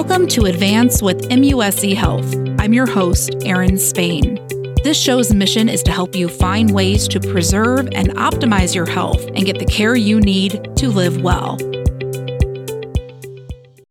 Welcome to Advance with MUSC Health. I'm your host, Erin Spain. This show's mission is to help you find ways to preserve and optimize your health and get the care you need to live well.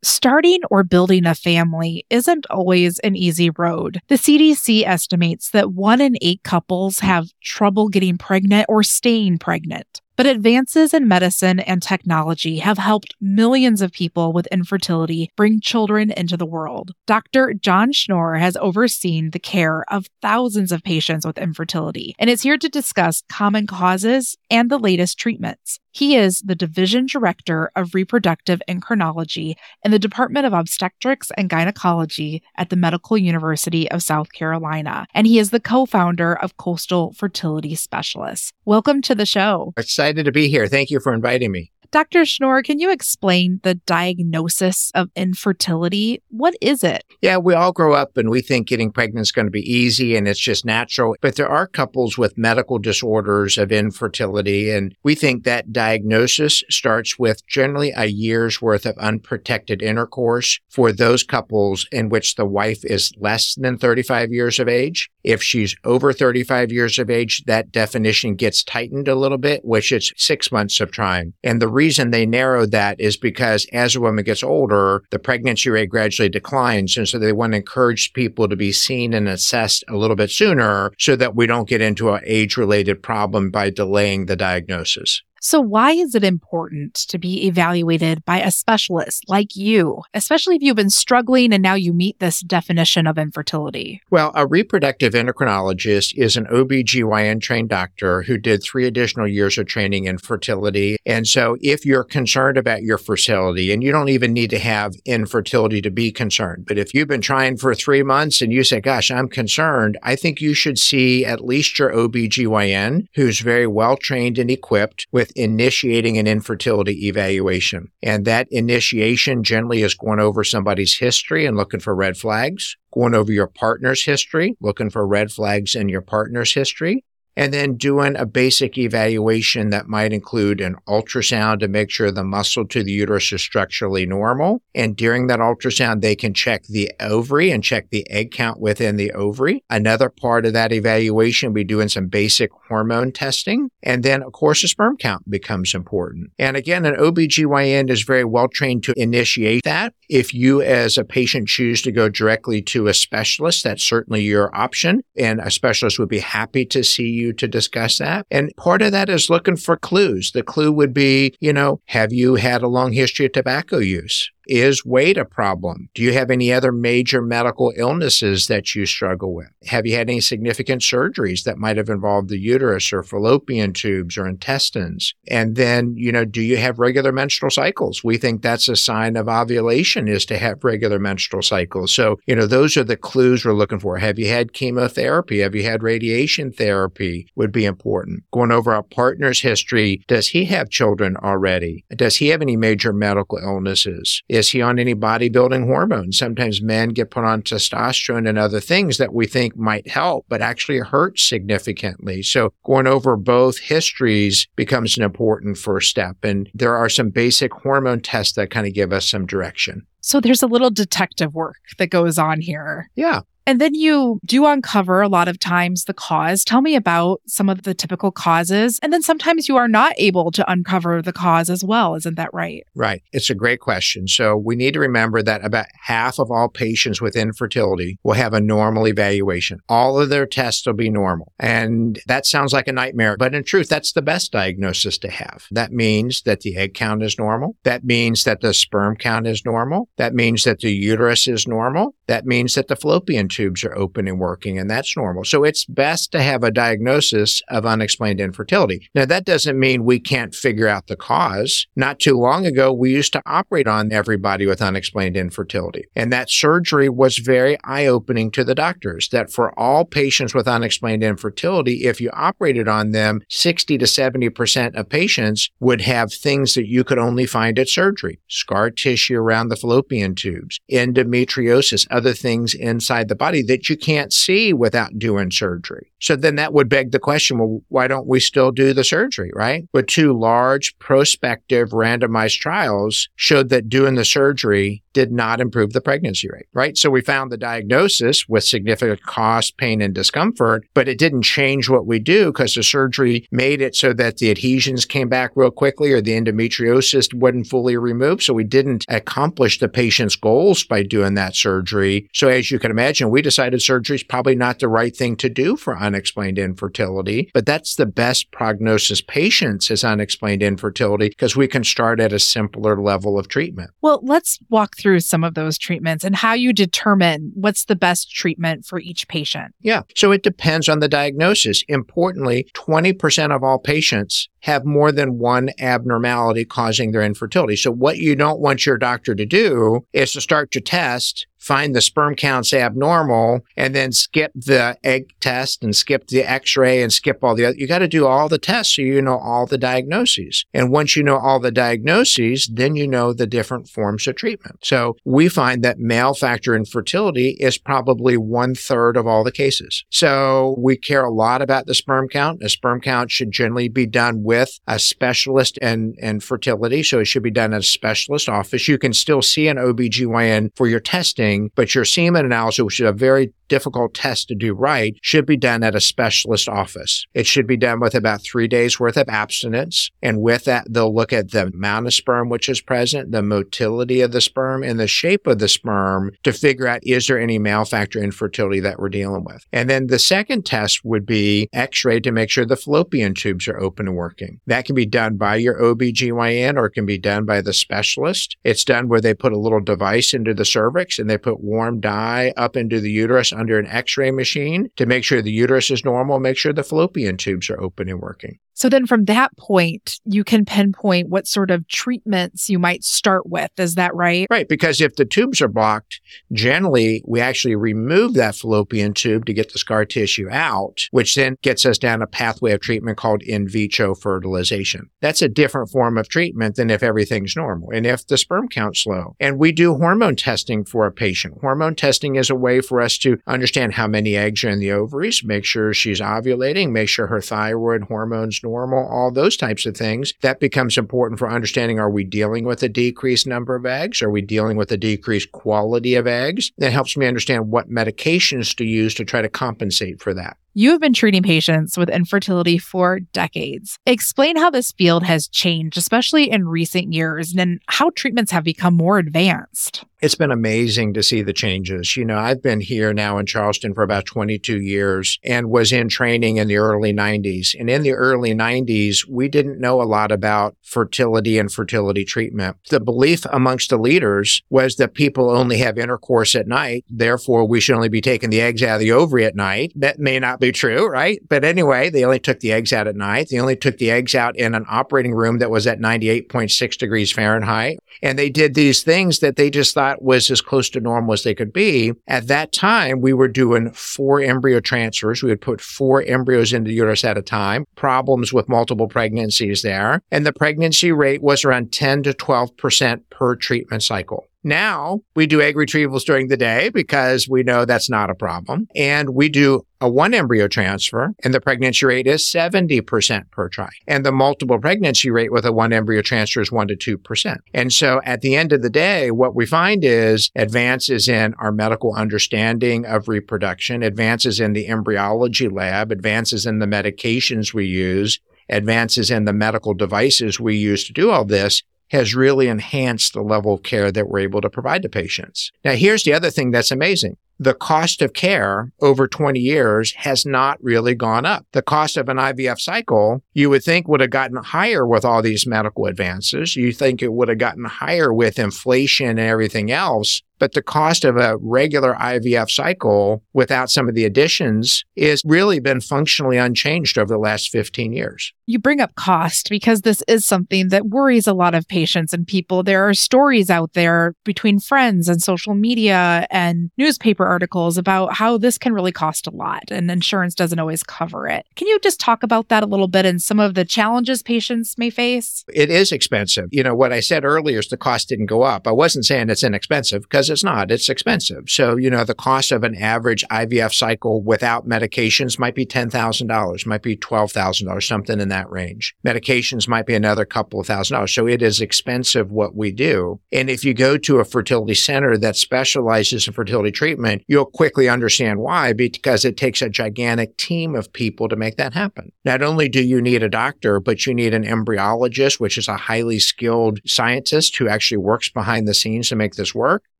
Starting or building a family isn't always an easy road. The CDC estimates that one in eight couples have trouble getting pregnant or staying pregnant. But advances in medicine and technology have helped millions of people with infertility bring children into the world. Dr. John Schnorr has overseen the care of thousands of patients with infertility and is here to discuss common causes and the latest treatments. He is the Division Director of Reproductive Endocrinology in the Department of Obstetrics and Gynecology at the Medical University of South Carolina, and he is the co founder of Coastal Fertility Specialists. Welcome to the show. Excited to be here. Thank you for inviting me. Dr. Schnorr, can you explain the diagnosis of infertility? What is it? Yeah, we all grow up and we think getting pregnant is going to be easy and it's just natural. But there are couples with medical disorders of infertility. And we think that diagnosis starts with generally a year's worth of unprotected intercourse for those couples in which the wife is less than 35 years of age. If she's over 35 years of age, that definition gets tightened a little bit, which is six months of trying. And the reason they narrowed that is because as a woman gets older, the pregnancy rate gradually declines. And so they want to encourage people to be seen and assessed a little bit sooner so that we don't get into an age related problem by delaying the diagnosis. So, why is it important to be evaluated by a specialist like you, especially if you've been struggling and now you meet this definition of infertility? Well, a reproductive endocrinologist is an OBGYN trained doctor who did three additional years of training in fertility. And so, if you're concerned about your fertility, and you don't even need to have infertility to be concerned, but if you've been trying for three months and you say, Gosh, I'm concerned, I think you should see at least your OBGYN, who's very well trained and equipped with initiating an infertility evaluation. And that initiation generally is going over somebody's history and looking for red flags, going over your partner's history, looking for red flags in your partner's history, and then doing a basic evaluation that might include an ultrasound to make sure the muscle to the uterus is structurally normal. And during that ultrasound, they can check the ovary and check the egg count within the ovary. Another part of that evaluation, we doing some basic hormone testing. And then, of course, the sperm count becomes important. And again, an OBGYN is very well trained to initiate that. If you as a patient choose to go directly to a specialist, that's certainly your option. And a specialist would be happy to see you to discuss that. And part of that is looking for clues. The clue would be, you know, have you had a long history of tobacco use? Is weight a problem? Do you have any other major medical illnesses that you struggle with? Have you had any significant surgeries that might have involved the uterus or fallopian tubes or intestines? And then, you know, do you have regular menstrual cycles? We think that's a sign of ovulation is to have regular menstrual cycles. So, you know, those are the clues we're looking for. Have you had chemotherapy? Have you had radiation therapy? Would be important. Going over our partner's history. Does he have children already? Does he have any major medical illnesses? Is he on any bodybuilding hormones? Sometimes men get put on testosterone and other things that we think might help, but actually hurt significantly. So going over both histories becomes an important first step. And there are some basic hormone tests that kind of give us some direction. So there's a little detective work that goes on here. Yeah. And then you do uncover a lot of times the cause. Tell me about some of the typical causes. And then sometimes you are not able to uncover the cause as well. Isn't that right? Right. It's a great question. So we need to remember that about half of all patients with infertility will have a normal evaluation. All of their tests will be normal. And that sounds like a nightmare. But in truth, that's the best diagnosis to have. That means that the egg count is normal. That means that the sperm count is normal. That means that the uterus is normal. That means that the fallopian tubes are open and working, and that's normal. So it's best to have a diagnosis of unexplained infertility. Now, that doesn't mean we can't figure out the cause. Not too long ago, we used to operate on everybody with unexplained infertility. And that surgery was very eye opening to the doctors that for all patients with unexplained infertility, if you operated on them, 60 to 70% of patients would have things that you could only find at surgery scar tissue around the fallopian fallopian tubes, endometriosis, other things inside the body that you can't see without doing surgery. So then that would beg the question, well, why don't we still do the surgery, right? But two large prospective randomized trials showed that doing the surgery did not improve the pregnancy rate, right? So we found the diagnosis with significant cost, pain, and discomfort, but it didn't change what we do because the surgery made it so that the adhesions came back real quickly or the endometriosis wasn't fully removed. So we didn't accomplish the patient's goals by doing that surgery. So as you can imagine, we decided surgery is probably not the right thing to do for unexplained infertility, but that's the best prognosis patients is unexplained infertility because we can start at a simpler level of treatment. Well, let's walk through some of those treatments and how you determine what's the best treatment for each patient. Yeah. So it depends on the diagnosis. Importantly, 20% of all patients have more than one abnormality causing their infertility. So what you don't want your doctor to do is to start to test find the sperm counts abnormal and then skip the egg test and skip the x-ray and skip all the other. You got to do all the tests so you know all the diagnoses. And once you know all the diagnoses, then you know the different forms of treatment. So we find that male factor infertility is probably one third of all the cases. So we care a lot about the sperm count. A sperm count should generally be done with a specialist in, in fertility. So it should be done at a specialist office. You can still see an OBGYN for your testing but your semen analysis, which is a very difficult test to do right should be done at a specialist office. It should be done with about three days worth of abstinence. And with that, they'll look at the amount of sperm which is present, the motility of the sperm, and the shape of the sperm to figure out is there any male factor infertility that we're dealing with. And then the second test would be x-ray to make sure the fallopian tubes are open and working. That can be done by your OBGYN or it can be done by the specialist. It's done where they put a little device into the cervix and they put warm dye up into the uterus under an x ray machine to make sure the uterus is normal, make sure the fallopian tubes are open and working. So then from that point, you can pinpoint what sort of treatments you might start with. Is that right? Right. Because if the tubes are blocked, generally we actually remove that fallopian tube to get the scar tissue out, which then gets us down a pathway of treatment called in vitro fertilization. That's a different form of treatment than if everything's normal and if the sperm count's low. And we do hormone testing for a patient. Hormone testing is a way for us to understand how many eggs are in the ovaries, make sure she's ovulating, make sure her thyroid hormones normal, all those types of things. That becomes important for understanding are we dealing with a decreased number of eggs? Are we dealing with a decreased quality of eggs? That helps me understand what medications to use to try to compensate for that. You have been treating patients with infertility for decades. Explain how this field has changed, especially in recent years, and how treatments have become more advanced. It's been amazing to see the changes. You know, I've been here now in Charleston for about 22 years and was in training in the early 90s. And in the early 90s, we didn't know a lot about fertility and fertility treatment. The belief amongst the leaders was that people only have intercourse at night. Therefore, we should only be taking the eggs out of the ovary at night. That may not be true, right? But anyway, they only took the eggs out at night. They only took the eggs out in an operating room that was at 98.6 degrees Fahrenheit. And they did these things that they just thought was as close to normal as they could be. At that time, we were doing four embryo transfers. We would put four embryos into the uterus at a time, problems with multiple pregnancies there. And the pregnancy rate was around 10 to 12% per treatment cycle. Now we do egg retrievals during the day because we know that's not a problem. And we do a one embryo transfer and the pregnancy rate is 70% per try. And the multiple pregnancy rate with a one embryo transfer is 1 to 2%. And so at the end of the day, what we find is advances in our medical understanding of reproduction, advances in the embryology lab, advances in the medications we use, advances in the medical devices we use to do all this has really enhanced the level of care that we're able to provide to patients. Now, here's the other thing that's amazing. The cost of care over 20 years has not really gone up. The cost of an IVF cycle, you would think would have gotten higher with all these medical advances. You think it would have gotten higher with inflation and everything else. But the cost of a regular IVF cycle without some of the additions is really been functionally unchanged over the last 15 years. You bring up cost because this is something that worries a lot of patients and people. There are stories out there between friends and social media and newspaper articles about how this can really cost a lot and insurance doesn't always cover it. Can you just talk about that a little bit and some of the challenges patients may face? It is expensive. You know, what I said earlier is the cost didn't go up. I wasn't saying it's inexpensive because it's not. It's expensive. So, you know, the cost of an average IVF cycle without medications might be $10,000, might be $12,000, something in that range. Medications might be another couple of thousand dollars. So it is expensive what we do. And if you go to a fertility center that specializes in fertility treatment, you'll quickly understand why because it takes a gigantic team of people to make that happen. Not only do you need a doctor, but you need an embryologist, which is a highly skilled scientist who actually works behind the scenes to make this work.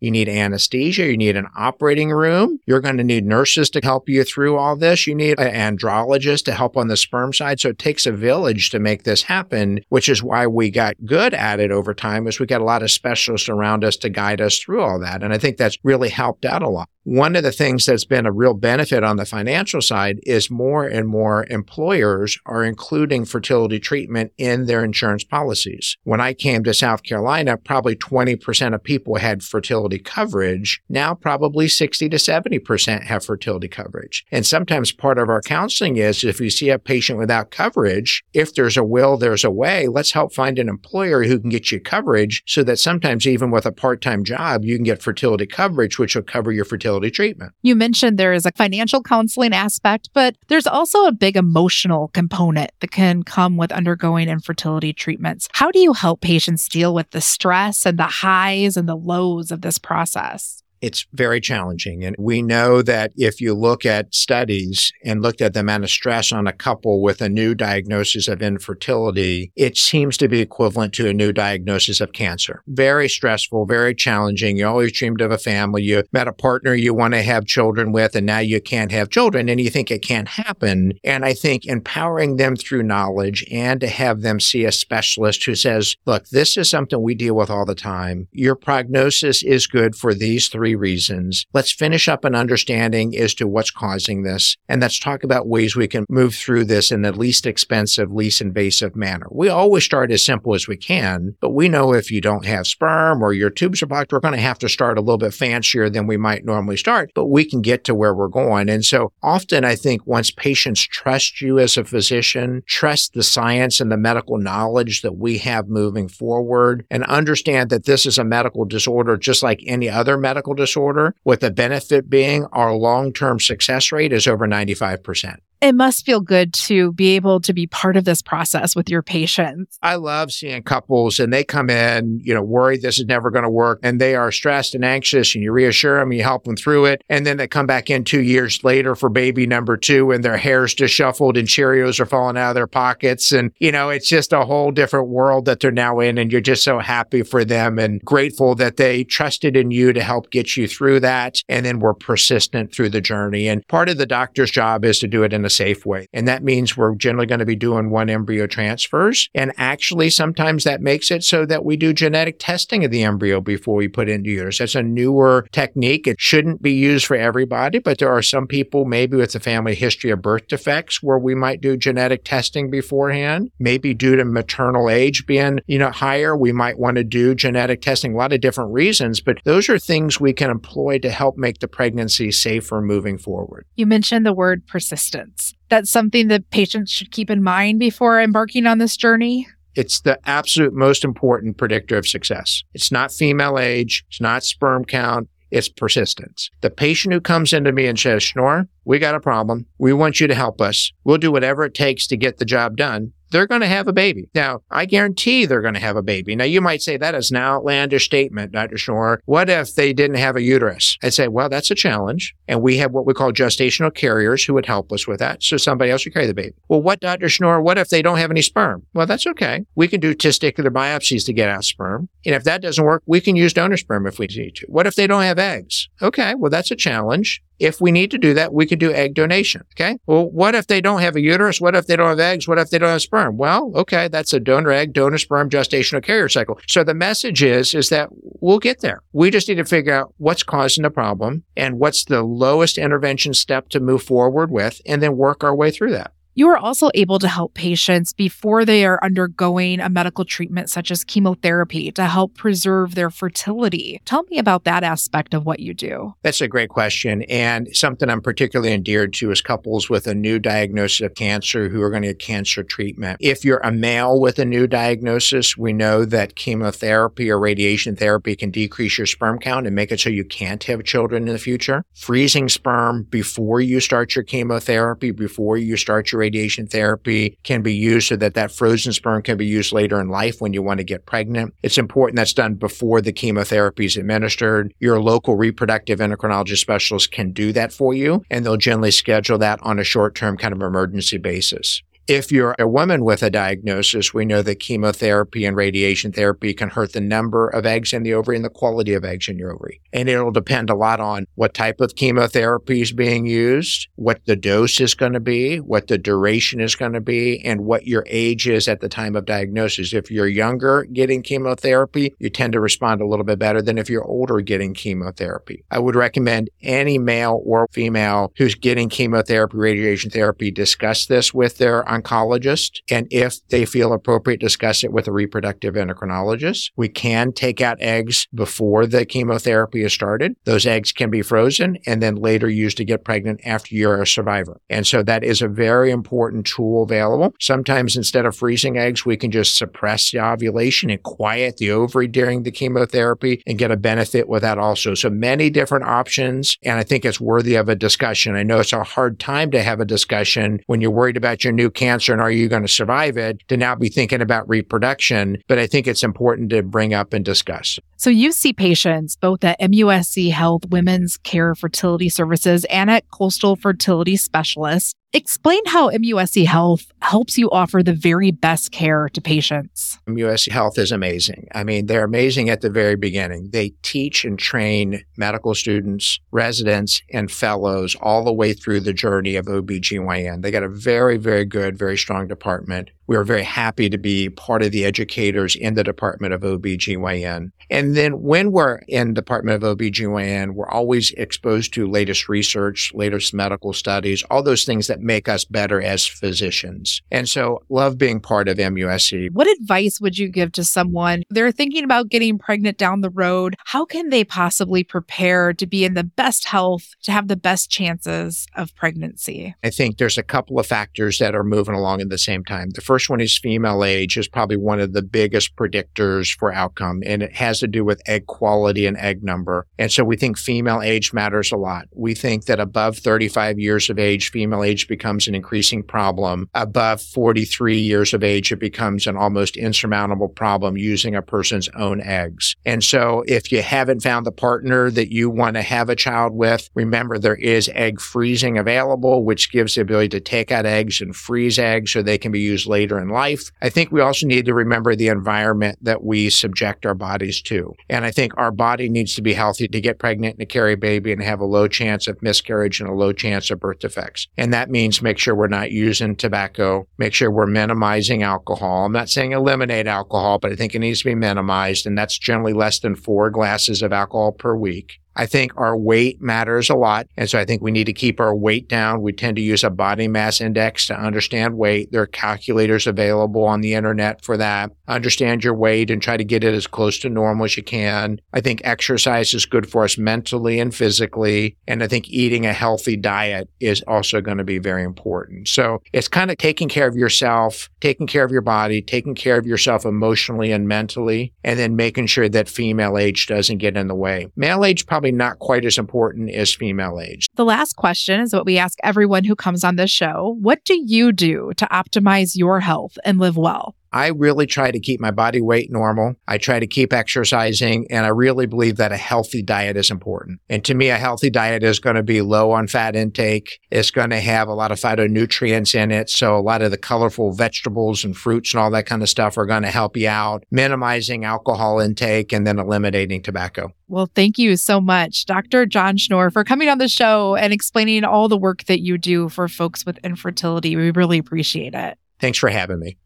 You need anesthesia. You need an operating room. You're going to need nurses to help you through all this. You need an andrologist to help on the sperm side. So it takes a village to make this happen, which is why we got good at it over time is we got a lot of specialists around us to guide us through all that. And I think that's really helped out a lot. One of the things that's been a real benefit on the financial side is more and more employers are including fertility treatment in their insurance policies. When I came to South Carolina, probably 20% of people had fertility coverage. Now probably 60 to 70% have fertility coverage. And sometimes part of our counseling is if you see a patient without coverage, if there's a will, there's a way. Let's help find an employer who can get you coverage so that sometimes even with a part-time job, you can get fertility coverage, which will cover your fertility fertility treatment. You mentioned there is a financial counseling aspect, but there's also a big emotional component that can come with undergoing infertility treatments. How do you help patients deal with the stress and the highs and the lows of this process? It's very challenging. And we know that if you look at studies and looked at the amount of stress on a couple with a new diagnosis of infertility, it seems to be equivalent to a new diagnosis of cancer. Very stressful, very challenging. You always dreamed of a family. You met a partner you want to have children with, and now you can't have children and you think it can't happen. And I think empowering them through knowledge and to have them see a specialist who says, look, this is something we deal with all the time. Your prognosis is good for these three three reasons. Let's finish up an understanding as to what's causing this. And let's talk about ways we can move through this in the least expensive, least invasive manner. We always start as simple as we can, but we know if you don't have sperm or your tubes are blocked, we're going to have to start a little bit fancier than we might normally start, but we can get to where we're going. And so often I think once patients trust you as a physician, trust the science and the medical knowledge that we have moving forward and understand that this is a medical disorder just like any other medical disorder, with the benefit being our long term success rate is over 95% it must feel good to be able to be part of this process with your patients. I love seeing couples and they come in, you know, worried this is never going to work and they are stressed and anxious and you reassure them, you help them through it. And then they come back in two years later for baby number two and their hair's disheveled and Cheerios are falling out of their pockets. And, you know, it's just a whole different world that they're now in. And you're just so happy for them and grateful that they trusted in you to help get you through that. And then were persistent through the journey. And part of the doctor's job is to do it in a a safe way. And that means we're generally going to be doing one embryo transfers. And actually, sometimes that makes it so that we do genetic testing of the embryo before we put into uterus. That's a newer technique. It shouldn't be used for everybody, but there are some people, maybe with a family history of birth defects, where we might do genetic testing beforehand. Maybe due to maternal age being, you know, higher, we might want to do genetic testing. A lot of different reasons, but those are things we can employ to help make the pregnancy safer moving forward. You mentioned the word persistence that's something that patients should keep in mind before embarking on this journey? It's the absolute most important predictor of success. It's not female age, it's not sperm count, it's persistence. The patient who comes into me and says, Schnorr, we got a problem. We want you to help us. We'll do whatever it takes to get the job done they're going to have a baby. Now, I guarantee they're going to have a baby. Now, you might say that is an outlandish statement, Dr. Schnorr. What if they didn't have a uterus? I'd say, well, that's a challenge. And we have what we call gestational carriers who would help us with that. So somebody else would carry the baby. Well, what, Dr. Schnorr, what if they don't have any sperm? Well, that's okay. We can do testicular biopsies to get out sperm. And if that doesn't work, we can use donor sperm if we need to. What if they don't have eggs? Okay. Well, that's a challenge. If we need to do that, we can do egg donation. Okay. Well, what if they don't have a uterus? What if they don't have eggs? What if they don't have sperm? Well, okay, that's a donor egg, donor sperm, gestational carrier cycle. So the message is, is that we'll get there. We just need to figure out what's causing the problem and what's the lowest intervention step to move forward with, and then work our way through that. You are also able to help patients before they are undergoing a medical treatment such as chemotherapy to help preserve their fertility. Tell me about that aspect of what you do. That's a great question. And something I'm particularly endeared to is couples with a new diagnosis of cancer who are going to get cancer treatment. If you're a male with a new diagnosis, we know that chemotherapy or radiation therapy can decrease your sperm count and make it so you can't have children in the future. Freezing sperm before you start your chemotherapy, before you start your radiation therapy can be used so that that frozen sperm can be used later in life when you want to get pregnant. It's important that's done before the chemotherapy is administered. Your local reproductive endocrinologist specialist can do that for you, and they'll generally schedule that on a short term kind of emergency basis. If you're a woman with a diagnosis, we know that chemotherapy and radiation therapy can hurt the number of eggs in the ovary and the quality of eggs in your ovary. And it'll depend a lot on what type of chemotherapy is being used, what the dose is going to be, what the duration is going to be, and what your age is at the time of diagnosis. If you're younger getting chemotherapy, you tend to respond a little bit better than if you're older getting chemotherapy. I would recommend any male or female who's getting chemotherapy, radiation therapy, discuss this with their oncologist. And if they feel appropriate, discuss it with a reproductive endocrinologist. We can take out eggs before the chemotherapy is started. Those eggs can be frozen and then later used to get pregnant after you're a survivor. And so that is a very important tool available. Sometimes instead of freezing eggs, we can just suppress the ovulation and quiet the ovary during the chemotherapy and get a benefit with that also. So many different options. And I think it's worthy of a discussion. I know it's a hard time to have a discussion when you're worried about your new cancer and are you going to survive it to now be thinking about reproduction. But I think it's important to bring up and discuss. So you see patients both at MUSC Health Women's Care Fertility Services and at Coastal Fertility Specialists. Explain how MUSC Health helps you offer the very best care to patients. MUSC Health is amazing. I mean, they're amazing at the very beginning. They teach and train medical students, residents, and fellows all the way through the journey of OBGYN. They got a very, very good, very strong department. We are very happy to be part of the educators in the Department of OBGYN. And then when we're in Department of OBGYN, we're always exposed to latest research, latest medical studies, all those things that make us better as physicians. And so love being part of MUSC. What advice would you give to someone? They're thinking about getting pregnant down the road. How can they possibly prepare to be in the best health, to have the best chances of pregnancy? I think there's a couple of factors that are moving along at the same time. The first one is female age is probably one of the biggest predictors for outcome, and it has to do with egg quality and egg number. And so we think female age matters a lot. We think that above 35 years of age, female age becomes an increasing problem. Above 43 years of age, it becomes an almost insurmountable problem using a person's own eggs. And so if you haven't found the partner that you want to have a child with, remember there is egg freezing available, which gives the ability to take out eggs and freeze eggs so they can be used later in life. I think we also need to remember the environment that we subject our bodies to. And I think our body needs to be healthy to get pregnant and to carry a baby and have a low chance of miscarriage and a low chance of birth defects. And that means make sure we're not using tobacco, make sure we're minimizing alcohol. I'm not saying eliminate alcohol, but I think it needs to be minimized. And that's generally less than four glasses of alcohol per week. I think our weight matters a lot. And so I think we need to keep our weight down. We tend to use a body mass index to understand weight. There are calculators available on the internet for that. Understand your weight and try to get it as close to normal as you can. I think exercise is good for us mentally and physically. And I think eating a healthy diet is also going to be very important. So it's kind of taking care of yourself, taking care of your body, taking care of yourself emotionally and mentally, and then making sure that female age doesn't get in the way. Male age probably probably not quite as important as female age. The last question is what we ask everyone who comes on this show What do you do to optimize your health and live well? I really try to keep my body weight normal. I try to keep exercising, and I really believe that a healthy diet is important. And to me, a healthy diet is going to be low on fat intake. It's going to have a lot of phytonutrients in it. So a lot of the colorful vegetables and fruits and all that kind of stuff are going to help you out, minimizing alcohol intake and then eliminating tobacco. Well, thank you so much, Dr. John Schnorr, for coming on the show and explaining all the work that you do for folks with infertility. We really appreciate it. Thanks for having me.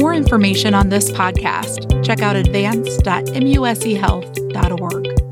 More information on this podcast, check out advance.muschealth.org.